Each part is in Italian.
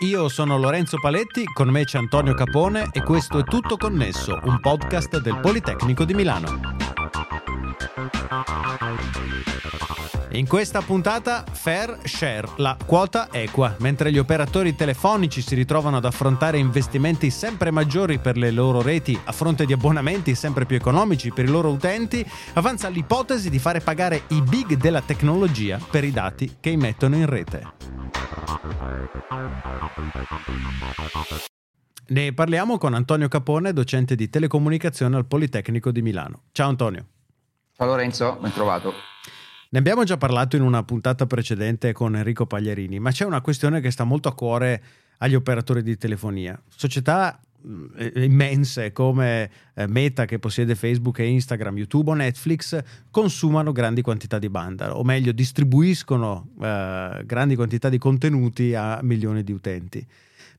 Io sono Lorenzo Paletti, con me c'è Antonio Capone e questo è Tutto Connesso, un podcast del Politecnico di Milano. In questa puntata Fair Share, la quota equa. Mentre gli operatori telefonici si ritrovano ad affrontare investimenti sempre maggiori per le loro reti a fronte di abbonamenti sempre più economici per i loro utenti, avanza l'ipotesi di fare pagare i big della tecnologia per i dati che immettono in rete. Ne parliamo con Antonio Capone, docente di telecomunicazione al Politecnico di Milano. Ciao Antonio. Ciao Lorenzo, ben trovato. Ne abbiamo già parlato in una puntata precedente con Enrico Pagliarini, ma c'è una questione che sta molto a cuore agli operatori di telefonia. Società immense come eh, Meta che possiede Facebook e Instagram, YouTube o Netflix consumano grandi quantità di banda, o meglio distribuiscono eh, grandi quantità di contenuti a milioni di utenti.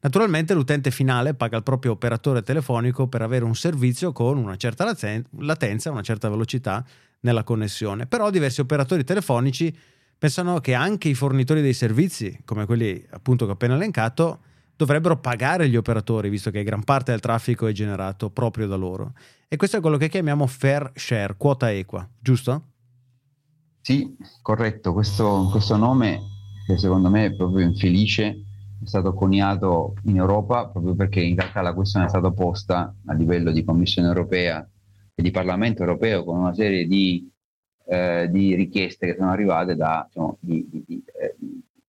Naturalmente l'utente finale paga il proprio operatore telefonico per avere un servizio con una certa latenza, una certa velocità nella connessione, però diversi operatori telefonici pensano che anche i fornitori dei servizi, come quelli appunto che ho appena elencato, dovrebbero pagare gli operatori, visto che gran parte del traffico è generato proprio da loro. E questo è quello che chiamiamo fair share, quota equa, giusto? Sì, corretto. Questo, questo nome, che secondo me è proprio infelice, è stato coniato in Europa proprio perché in realtà la questione è stata posta a livello di Commissione europea e di Parlamento europeo con una serie di, eh, di richieste che sono arrivate da diciamo, di, di, eh,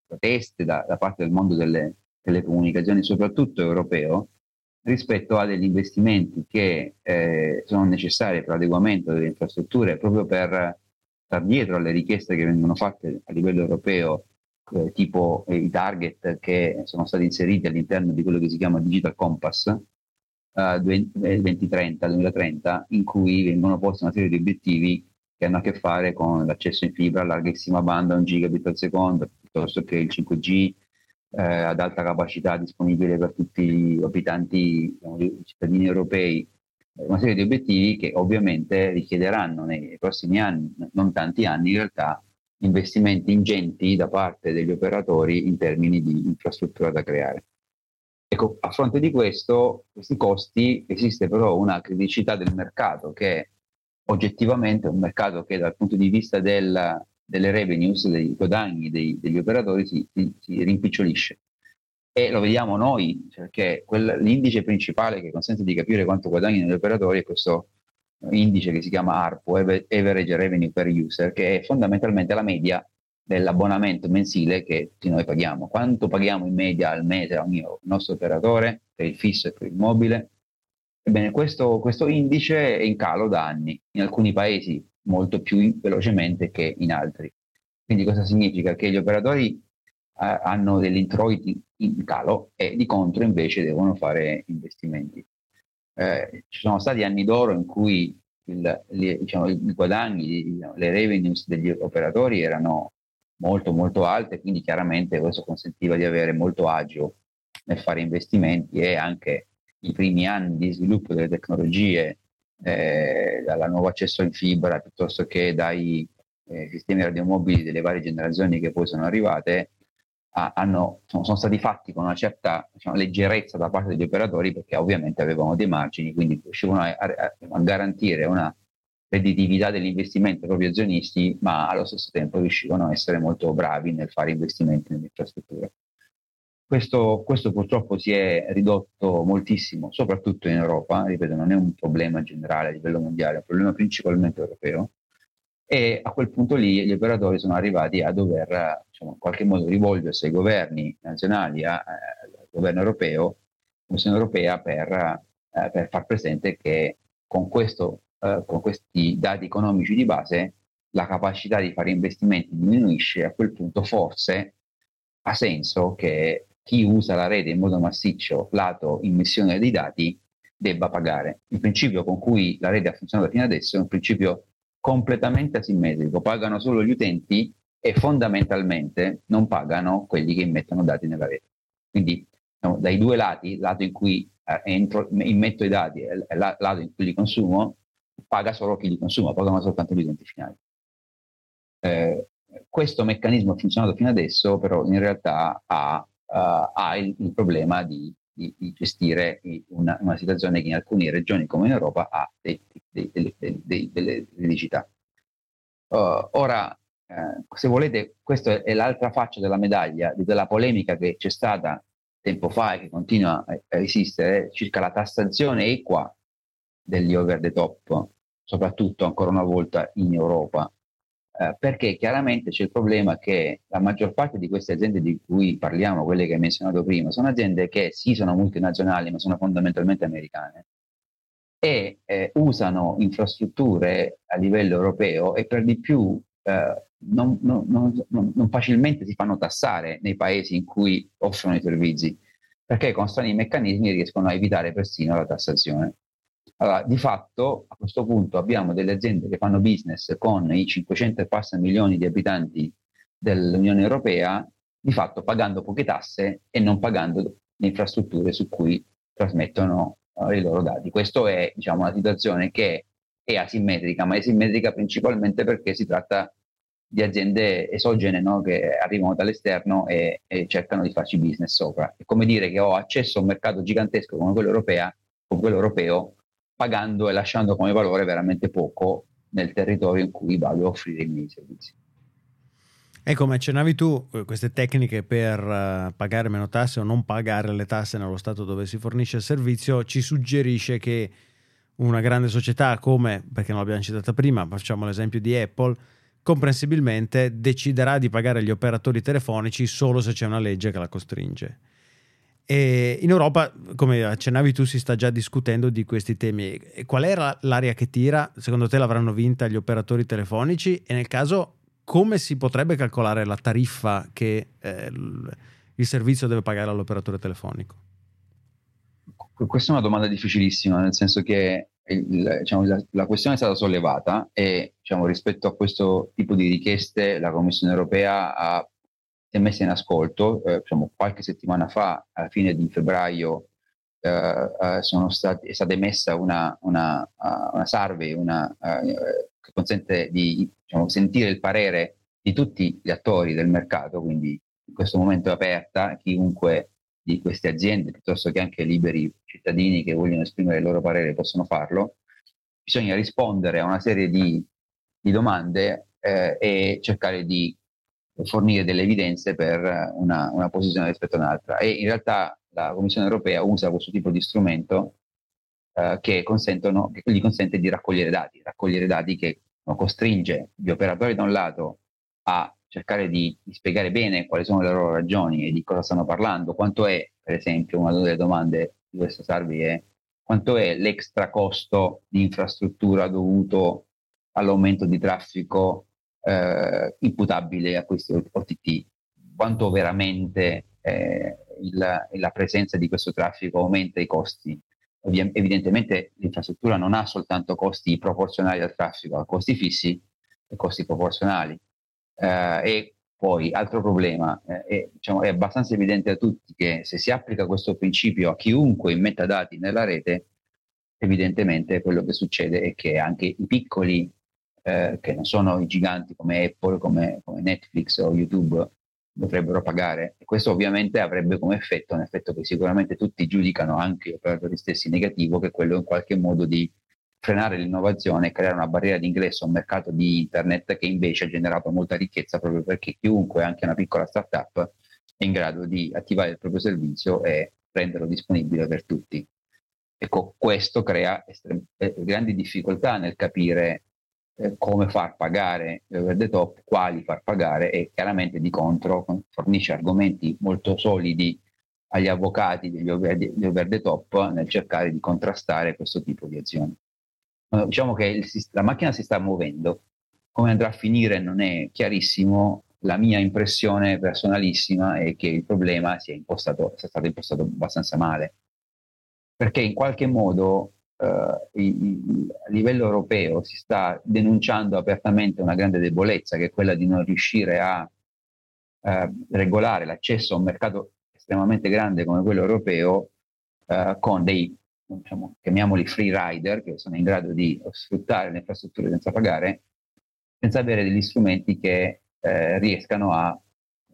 proteste da, da, parte del mondo delle telecomunicazioni, soprattutto europeo, rispetto a degli investimenti che eh, sono necessari per l'adeguamento delle infrastrutture proprio per star dietro alle richieste che vengono fatte a livello europeo, eh, tipo eh, i target che sono stati inseriti all'interno di quello che si chiama Digital Compass, 2030-2030, eh, in cui vengono posti una serie di obiettivi che hanno a che fare con l'accesso in fibra a larghissima banda, un gigabit al secondo, piuttosto che il 5G eh, ad alta capacità disponibile per tutti gli abitanti, diciamo, i cittadini europei, una serie di obiettivi che ovviamente richiederanno nei prossimi anni, non tanti anni in realtà, investimenti ingenti da parte degli operatori in termini di infrastruttura da creare. Ecco, a fronte di questo, questi costi, esiste però una criticità del mercato che oggettivamente è un mercato che dal punto di vista del, delle revenues, dei guadagni dei, degli operatori si, si, rimpicciolisce. E lo vediamo noi, perché quel, l'indice principale che consente di capire quanto guadagnano gli operatori è questo indice che si chiama ARPU, Average Revenue per User, che è fondamentalmente la media dell'abbonamento mensile che tutti noi paghiamo. Quanto paghiamo in media al mese a ogni nostro operatore per il fisso e per il mobile? Ebbene, questo, questo indice è in calo da anni, in alcuni paesi molto più velocemente che in altri. Quindi cosa significa? Che gli operatori eh, hanno degli introiti in calo e di contro invece devono fare investimenti. Eh, ci sono stati anni d'oro in cui il, li, diciamo, i guadagni, le revenues degli operatori erano molto molto alte, quindi chiaramente questo consentiva di avere molto agio nel fare investimenti e anche i primi anni di sviluppo delle tecnologie, eh, dal nuovo accesso in fibra piuttosto che dai eh, sistemi radiomobili delle varie generazioni che poi sono arrivate, a, hanno, sono, sono, stati fatti con una certa diciamo, leggerezza da parte degli operatori perché ovviamente avevano dei margini, quindi riuscivano a, a, a garantire una redditività dell'investimento ai propri azionisti, ma allo stesso tempo riuscivano a essere molto bravi nel fare investimenti nelle infrastrutture. Questo, questo, purtroppo si è ridotto moltissimo, soprattutto in Europa, ripeto, non è un problema generale a livello mondiale, è un problema principalmente europeo, e a quel punto lì gli operatori sono arrivati a dover diciamo, in qualche modo rivolgersi ai governi nazionali, a, eh, al governo europeo, alla Commissione europea, per, eh, per far presente che con questo eh, con questi dati economici di base la capacità di fare investimenti diminuisce, a quel punto forse ha senso che chi usa la rete in modo massiccio lato immissione dei dati debba pagare. Il principio con cui la rete ha funzionato fino adesso è un principio completamente asimmetrico, pagano solo gli utenti e fondamentalmente non pagano quelli che immettono dati nella rete. Quindi diciamo, dai due lati, lato in cui eh, entro, immetto i dati e il lato in cui li consumo, paga solo chi li consuma, pagano soltanto gli utenti finali. Eh, questo meccanismo ha funzionato fino adesso, però in realtà ha ha il, il problema di, di, di gestire una, una, situazione che in alcune regioni come in Europa ha dei, dei, dei, delle criticità. Uh, ora, eh, se volete, questa è l'altra faccia della medaglia della polemica che c'è stata tempo fa e che continua a esistere circa la tassazione equa degli over the top, soprattutto ancora una volta in Europa. Eh, perché chiaramente c'è il problema che la maggior parte di queste aziende di cui parliamo, quelle che hai menzionato prima, sono aziende che sì sono multinazionali, ma sono fondamentalmente americane e eh, usano infrastrutture a livello europeo e per di più eh, non, non, non, non, facilmente si fanno tassare nei paesi in cui offrono i servizi, perché con strani meccanismi riescono a evitare persino la tassazione. Allora, di fatto, a questo punto abbiamo delle aziende che fanno business con i 500 e passa milioni di abitanti dell'Unione Europea, di fatto pagando poche tasse e non pagando le infrastrutture su cui trasmettono uh, i loro dati. Questa è diciamo, una situazione che è asimmetrica, ma è asimmetrica principalmente perché si tratta di aziende esogene no? che arrivano dall'esterno e, e, cercano di farci business sopra. È come dire che ho accesso a un mercato gigantesco come quello, europea, come quello europeo pagando e lasciando come valore veramente poco nel territorio in cui vado a offrire i miei servizi. E come accennavi tu, eh, queste tecniche per uh, pagare meno tasse o non pagare le tasse nello Stato dove si fornisce il servizio ci suggerisce che una grande società come, perché non l'abbiamo citata prima, facciamo l'esempio di Apple, comprensibilmente deciderà di pagare gli operatori telefonici solo se c'è una legge che la costringe. E in Europa, come accennavi tu, si sta già discutendo di questi temi. Qual era l'area che tira? Secondo te l'avranno vinta gli operatori telefonici? E nel caso, come si potrebbe calcolare la tariffa che eh, il servizio deve pagare all'operatore telefonico? Questa è una domanda difficilissima, nel senso che il, diciamo, la, la, questione è stata sollevata e diciamo, rispetto a questo tipo di richieste la Commissione europea ha si è messa in ascolto. Eh, diciamo, qualche settimana fa, alla fine di febbraio, eh, eh stati, è stata emessa una, una, uh, una survey una, uh, che consente di diciamo, sentire il parere di tutti gli attori del mercato, quindi in questo momento è aperta, chiunque di queste aziende, piuttosto che anche liberi cittadini che vogliono esprimere il loro parere possono farlo. Bisogna rispondere a una serie di, di domande eh, e cercare di fornire delle evidenze per una, una posizione rispetto a un'altra. E in realtà la Commissione europea usa questo tipo di strumento eh, che, che, gli consente di raccogliere dati, raccogliere dati che costringe gli operatori da un lato a cercare di, di, spiegare bene quali sono le loro ragioni e di cosa stanno parlando, quanto è, per esempio, una delle domande di questa survey è quanto è l'extra costo di infrastruttura dovuto all'aumento di traffico eh, imputabile a questi OTT, quanto veramente eh, il, la presenza di questo traffico aumenta i costi. Ovvia, evidentemente l'infrastruttura non ha soltanto costi proporzionali al traffico, ha costi fissi e costi proporzionali. Eh, e poi, altro problema, eh, è, diciamo, è abbastanza evidente a tutti che se si applica questo principio a chiunque immetta dati nella rete, evidentemente quello che succede è che anche i piccoli eh, che non sono i giganti come Apple, come, come, Netflix o YouTube dovrebbero pagare. E questo ovviamente avrebbe come effetto, un effetto che sicuramente tutti giudicano, anche gli operatori stessi negativo, che è quello in qualche modo di frenare l'innovazione e creare una barriera d'ingresso a un mercato di internet che invece ha generato molta ricchezza proprio perché chiunque, anche una piccola startup, è in grado di attivare il proprio servizio e renderlo disponibile per tutti. Ecco, questo crea estrem- eh, grandi difficoltà nel capire eh, come far pagare over the top, quali far pagare e chiaramente di contro fornisce argomenti molto solidi agli avvocati degli over, degli over the top nel cercare di contrastare questo tipo di azioni. diciamo che il, la macchina si sta muovendo, come andrà a finire non è chiarissimo, la mia impressione personalissima è che il problema sia, impostato, sia stato impostato abbastanza male, perché in qualche modo eh, i, a livello europeo si sta denunciando apertamente una grande debolezza che è quella di non riuscire a eh, regolare l'accesso a un mercato estremamente grande come quello europeo eh, con dei, diciamo, chiamiamoli free rider, che sono in grado di sfruttare le infrastrutture senza pagare, senza avere degli strumenti che eh, riescano a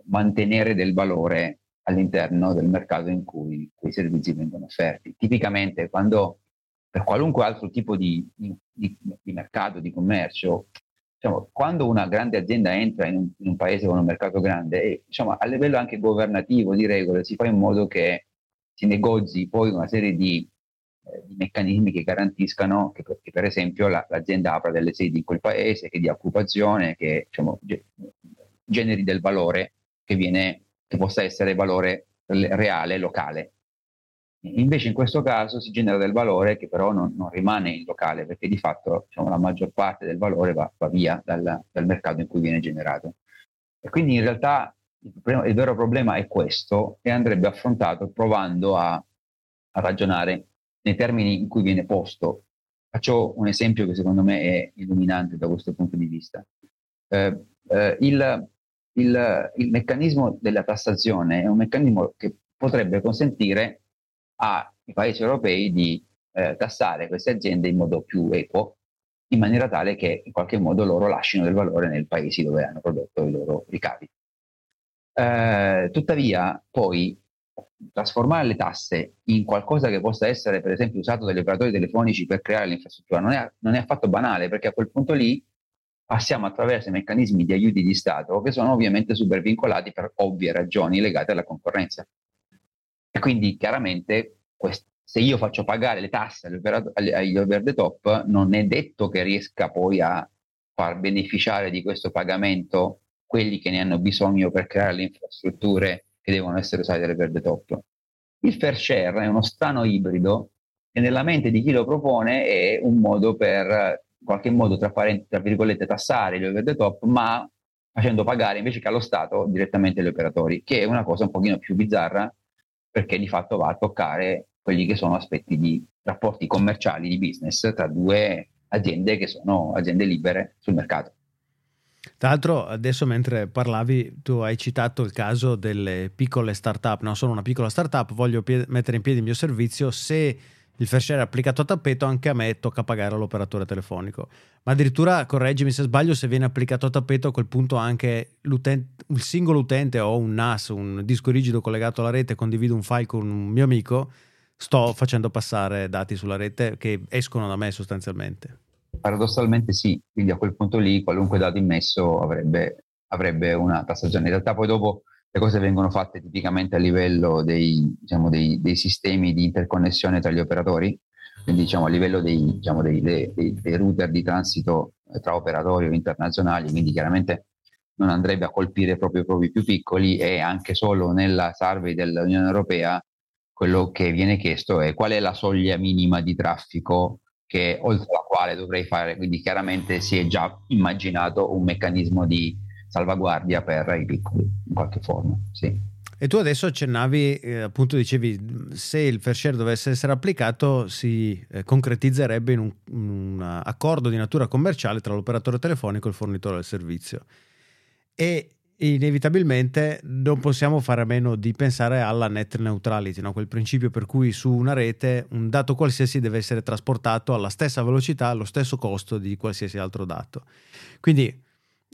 mantenere del valore all'interno del mercato in cui quei servizi vengono offerti. Tipicamente quando per qualunque altro tipo di, di, di mercato, di commercio, diciamo, quando una grande azienda entra in un, in un, paese con un mercato grande, e, diciamo, a livello anche governativo di regole si fa in modo che si negozi poi una serie di, eh, di meccanismi che garantiscano che, che per esempio la, l'azienda apra delle sedi in quel paese, che dia occupazione, che diciamo, generi del valore che, viene, che possa essere valore reale, locale. Invece in questo caso si genera del valore che però non, non rimane in locale perché di fatto diciamo, la maggior parte del valore va, va via dal, dal, mercato in cui viene generato. E quindi in realtà il, il, vero problema è questo e andrebbe affrontato provando a, a ragionare nei termini in cui viene posto. Faccio un esempio che secondo me è illuminante da questo punto di vista. Eh, eh, il, il, il meccanismo della tassazione è un meccanismo che potrebbe consentire ai paesi europei di eh, tassare queste aziende in modo più equo, in maniera tale che in qualche modo loro lasciano del valore nei paesi dove hanno prodotto i loro ricavi. Eh, tuttavia, poi trasformare le tasse in qualcosa che possa essere, per esempio, usato dagli operatori telefonici per creare l'infrastruttura non è, non è affatto banale, perché a quel punto lì passiamo attraverso i meccanismi di aiuti di Stato che sono ovviamente super vincolati per ovvie ragioni legate alla concorrenza. E quindi chiaramente quest- se io faccio pagare le tasse agli, over the top, non è detto che riesca poi a far beneficiare di questo pagamento quelli che ne hanno bisogno per creare le infrastrutture che devono essere usate dall'over the top. Il fair share è uno strano ibrido e nella mente di chi lo propone è un modo per in qualche modo tra, tra virgolette tassare gli over the top, ma facendo pagare invece che allo Stato direttamente gli operatori, che è una cosa un pochino più bizzarra perché di fatto va a toccare quelli che sono aspetti di rapporti commerciali, di business tra due aziende che sono aziende libere sul mercato. Tra l'altro, adesso mentre parlavi, tu hai citato il caso delle piccole start-up. No, sono una piccola start-up, voglio pie- mettere in piedi il mio servizio. Se il fair share applicato a tappeto, anche a me tocca pagare l'operatore telefonico. Ma addirittura, correggimi se sbaglio, se viene applicato a tappeto, a quel punto anche il singolo utente o un NAS, un disco rigido collegato alla rete, condivido un file con un mio amico, sto facendo passare dati sulla rete che escono da me sostanzialmente. Paradossalmente sì, quindi a quel punto lì qualunque dato immesso avrebbe, avrebbe una tassazione. In realtà poi dopo le cose vengono fatte tipicamente a livello dei, diciamo, dei, dei sistemi di interconnessione tra gli operatori, quindi diciamo, a livello dei, diciamo, dei, dei, router di transito tra operatori o internazionali, quindi chiaramente non andrebbe a colpire proprio i più piccoli e anche solo nella survey dell'Unione Europea quello che viene chiesto è qual è la soglia minima di traffico che oltre la quale dovrei fare, quindi chiaramente si è già immaginato un meccanismo di salvaguardia per i piccoli in qualche forma. Sì. E tu adesso accennavi, eh, appunto dicevi, se il fair share dovesse essere applicato si eh, concretizzerebbe in un, un, accordo di natura commerciale tra l'operatore telefonico e il fornitore del servizio. E inevitabilmente non possiamo fare a meno di pensare alla net neutrality, no? quel principio per cui su una rete un dato qualsiasi deve essere trasportato alla stessa velocità, allo stesso costo di qualsiasi altro dato. Quindi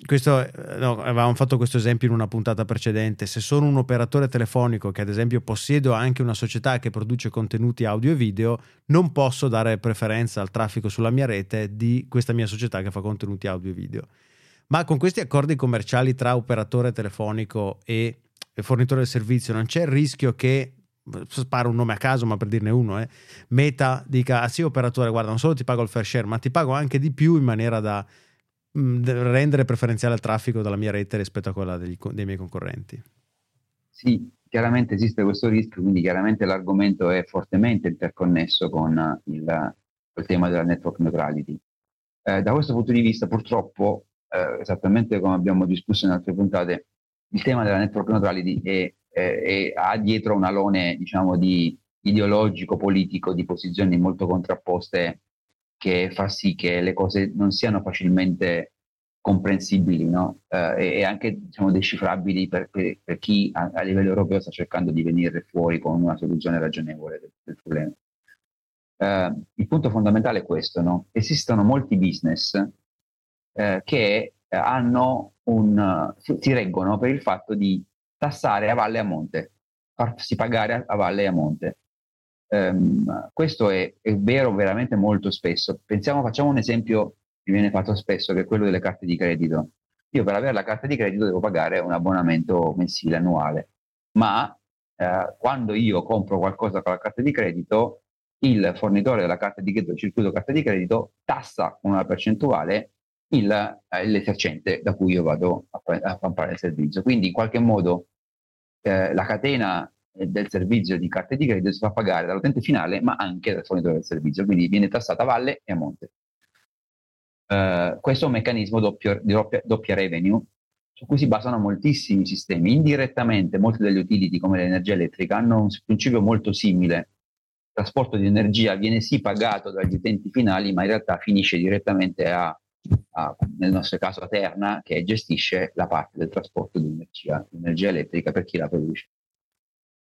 questo, eh, no, avevamo fatto questo esempio in una puntata precedente. Se sono un operatore telefonico che, ad esempio, possiedo anche una società che produce contenuti audio e video, non posso dare preferenza al traffico sulla mia rete di questa mia società che fa contenuti audio e video. Ma con questi accordi commerciali tra operatore telefonico e fornitore del servizio, non c'è il rischio che sparo un nome a caso, ma per dirne uno, eh, Meta dica: ah, sì, operatore, guarda, non solo ti pago il fair share, ma ti pago anche di più in maniera da rendere preferenziale il traffico dalla mia rete rispetto a quella degli, dei miei concorrenti. Sì, chiaramente esiste questo rischio, quindi chiaramente l'argomento è fortemente interconnesso con il, il tema della network neutrality. Eh, da questo punto di vista, purtroppo, eh, esattamente come abbiamo discusso in altre puntate, il tema della network neutrality è, è, è, ha dietro un alone diciamo, di ideologico, politico, di posizioni molto contrapposte che fa sì che le cose non siano facilmente comprensibili no? eh, e anche diciamo, decifrabili per, per, per chi a, a, livello europeo sta cercando di venire fuori con una soluzione ragionevole del, del problema. Eh, il punto fondamentale è questo, no? esistono molti business eh, che hanno un, si reggono per il fatto di tassare a valle e a monte. farsi pagare a valle e a monte. Um, questo è, è, vero veramente molto spesso. Pensiamo, facciamo un esempio che viene fatto spesso, che è quello delle carte di credito. Io per avere la carta di credito devo pagare un abbonamento mensile annuale, ma eh, quando io compro qualcosa con la carta di credito, il fornitore della carta di credito, il circuito carta di credito, tassa con una percentuale il, eh, l'esercente da cui io vado a, a comprare il servizio. Quindi in qualche modo eh, la catena del servizio di carte di credito si fa pagare dall'utente finale ma anche dal fornitore del servizio, quindi viene tassata a valle e a monte. Uh, questo è un meccanismo doppio, di doppia, doppia, revenue su cui si basano moltissimi sistemi. Indirettamente molti degli utility come l'energia elettrica hanno un principio molto simile. Il trasporto di energia viene sì pagato dagli utenti finali ma in realtà finisce direttamente a, a nel nostro caso a Terna che gestisce la parte del trasporto di energia, energia elettrica per chi la produce.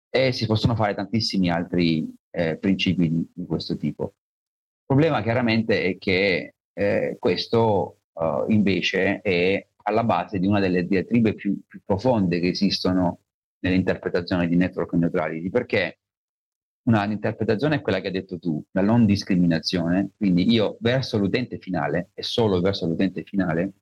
E si possono fare tantissimi altri eh, principi di, di questo tipo. Il problema chiaramente è che eh, questo uh, invece è alla base di una delle diatribe più, più profonde che esistono nell'interpretazione di network neutrality, perché una interpretazione è quella che hai detto tu, la non discriminazione, quindi io verso l'utente finale e solo verso l'utente finale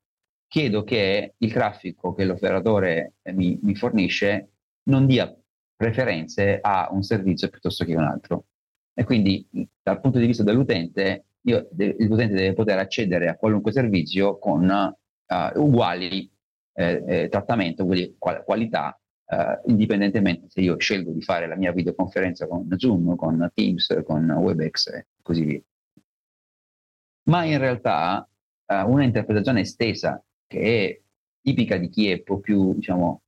chiedo che il traffico che l'operatore mi, mi fornisce non dia preferenze a un servizio piuttosto che un altro. E quindi dal punto di vista dell'utente io, l'utente deve poter accedere a qualunque servizio con uh, uguali eh, eh, trattamento, uguali qual- qualità, uh, indipendentemente se io scelgo di fare la mia videoconferenza con Zoom, con Teams, con WebEx e così via. Ma in realtà uh, una interpretazione estesa che è tipica di chi è un po' più, diciamo,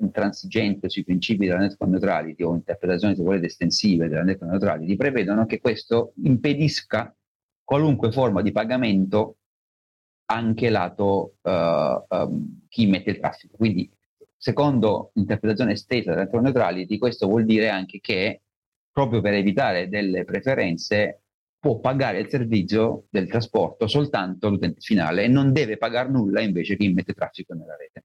intransigente sui principi della network neutrality o interpretazioni, se volete, estensive della network neutrality, prevedono che questo impedisca qualunque forma di pagamento anche lato uh, um, chi mette il traffico. Quindi, secondo l'interpretazione estesa della network neutrality, questo vuol dire anche che proprio per evitare delle preferenze può pagare il servizio del trasporto soltanto l'utente finale e non deve pagare nulla invece chi mette traffico nella rete.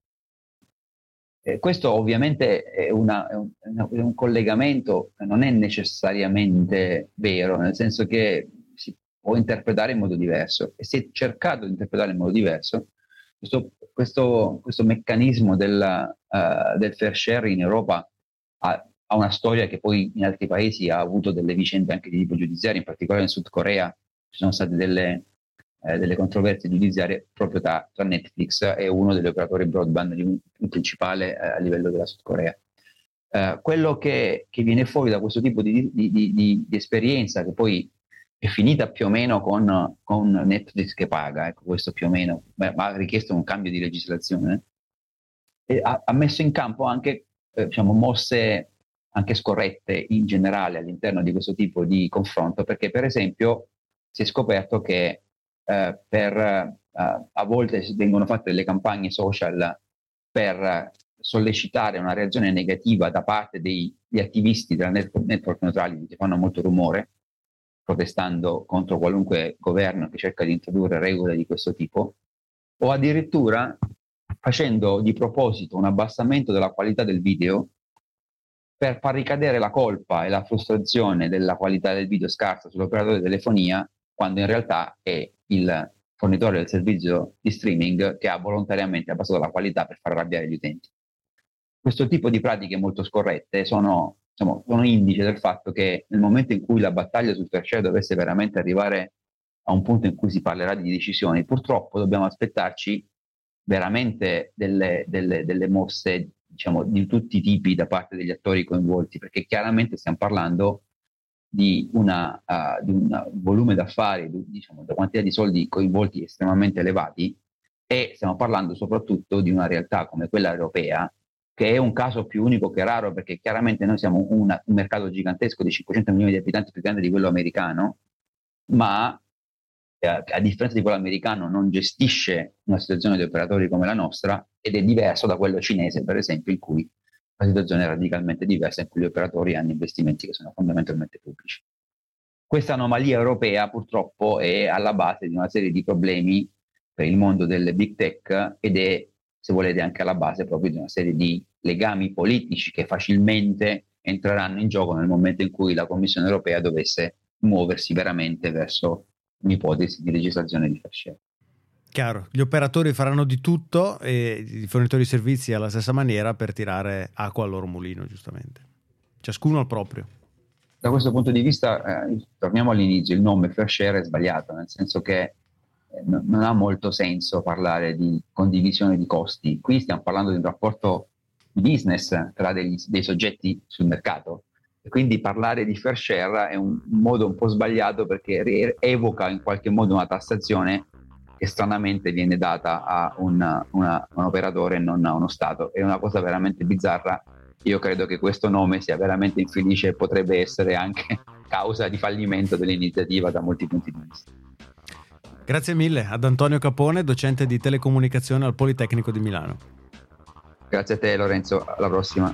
Eh, questo ovviamente è, una, è, un, è, un, collegamento che non è necessariamente vero, nel senso che si può interpretare in modo diverso e si è cercato di interpretare in modo diverso. Questo, questo, questo meccanismo della, uh, del fair share in Europa ha, ha, una storia che poi in altri paesi ha avuto delle vicende anche di tipo giudiziario, in particolare in Sud Corea ci sono state delle, eh, delle controversie giudiziarie proprio tra, tra, Netflix e uno degli operatori broadband un, un principale eh, a livello della Sud Corea. Eh, quello che, che, viene fuori da questo tipo di, di, di, di, esperienza, che poi è finita più o meno con, con Netflix che paga, ecco questo più o meno, ma ha richiesto un cambio di legislazione, ha, ha messo in campo anche eh, diciamo, mosse anche scorrette in generale all'interno di questo tipo di confronto, perché per esempio si è scoperto che eh, eh, a volte vengono fatte delle campagne social per sollecitare una reazione negativa da parte degli attivisti della network, network neutrality che fanno molto rumore, protestando contro qualunque governo che cerca di introdurre regole di questo tipo, o addirittura facendo di proposito un abbassamento della qualità del video per far ricadere la colpa e la frustrazione della qualità del video scarsa sull'operatore di telefonia, quando in realtà è il fornitore del servizio di streaming che ha volontariamente abbassato la qualità per far arrabbiare gli utenti. Questo tipo di pratiche molto scorrette sono, diciamo, sono indice del fatto che nel momento in cui la battaglia sul fair share dovesse veramente arrivare a un punto in cui si parlerà di decisioni, purtroppo dobbiamo aspettarci veramente delle, delle, delle mosse diciamo, di tutti i tipi da parte degli attori coinvolti, perché chiaramente stiamo parlando di, una, uh, di un volume d'affari, diciamo, da quantità di soldi coinvolti estremamente elevati e stiamo parlando soprattutto di una realtà come quella europea che è un caso più unico che raro perché chiaramente noi siamo una, un mercato gigantesco di 500 milioni di abitanti più grande di quello americano, ma eh, a differenza di quello americano non gestisce una situazione di operatori come la nostra ed è diverso da quello cinese, per esempio, in cui la situazione è radicalmente diversa in cui gli operatori hanno investimenti che sono fondamentalmente pubblici. Questa anomalia europea purtroppo è alla base di una serie di problemi per il mondo delle big tech ed è se volete anche alla base proprio di una serie di legami politici che facilmente entreranno in gioco nel momento in cui la Commissione europea dovesse muoversi veramente verso un'ipotesi di legislazione di fair Chiaro, gli operatori faranno di tutto e i fornitori di servizi alla stessa maniera per tirare acqua al loro mulino, giustamente. Ciascuno al proprio. Da questo punto di vista, eh, torniamo all'inizio, il nome fair share è sbagliato, nel senso che eh, non ha molto senso parlare di condivisione di costi. Qui stiamo parlando di un rapporto business tra degli, dei soggetti sul mercato. E quindi parlare di fair share è un modo un po' sbagliato perché evoca in qualche modo una tassazione che stranamente viene data a una, una, un operatore e non a uno Stato. È una cosa veramente bizzarra. Io credo che questo nome sia veramente infelice e potrebbe essere anche causa di fallimento dell'iniziativa da molti punti di vista. Grazie mille ad Antonio Capone, docente di telecomunicazione al Politecnico di Milano. Grazie a te Lorenzo, alla prossima.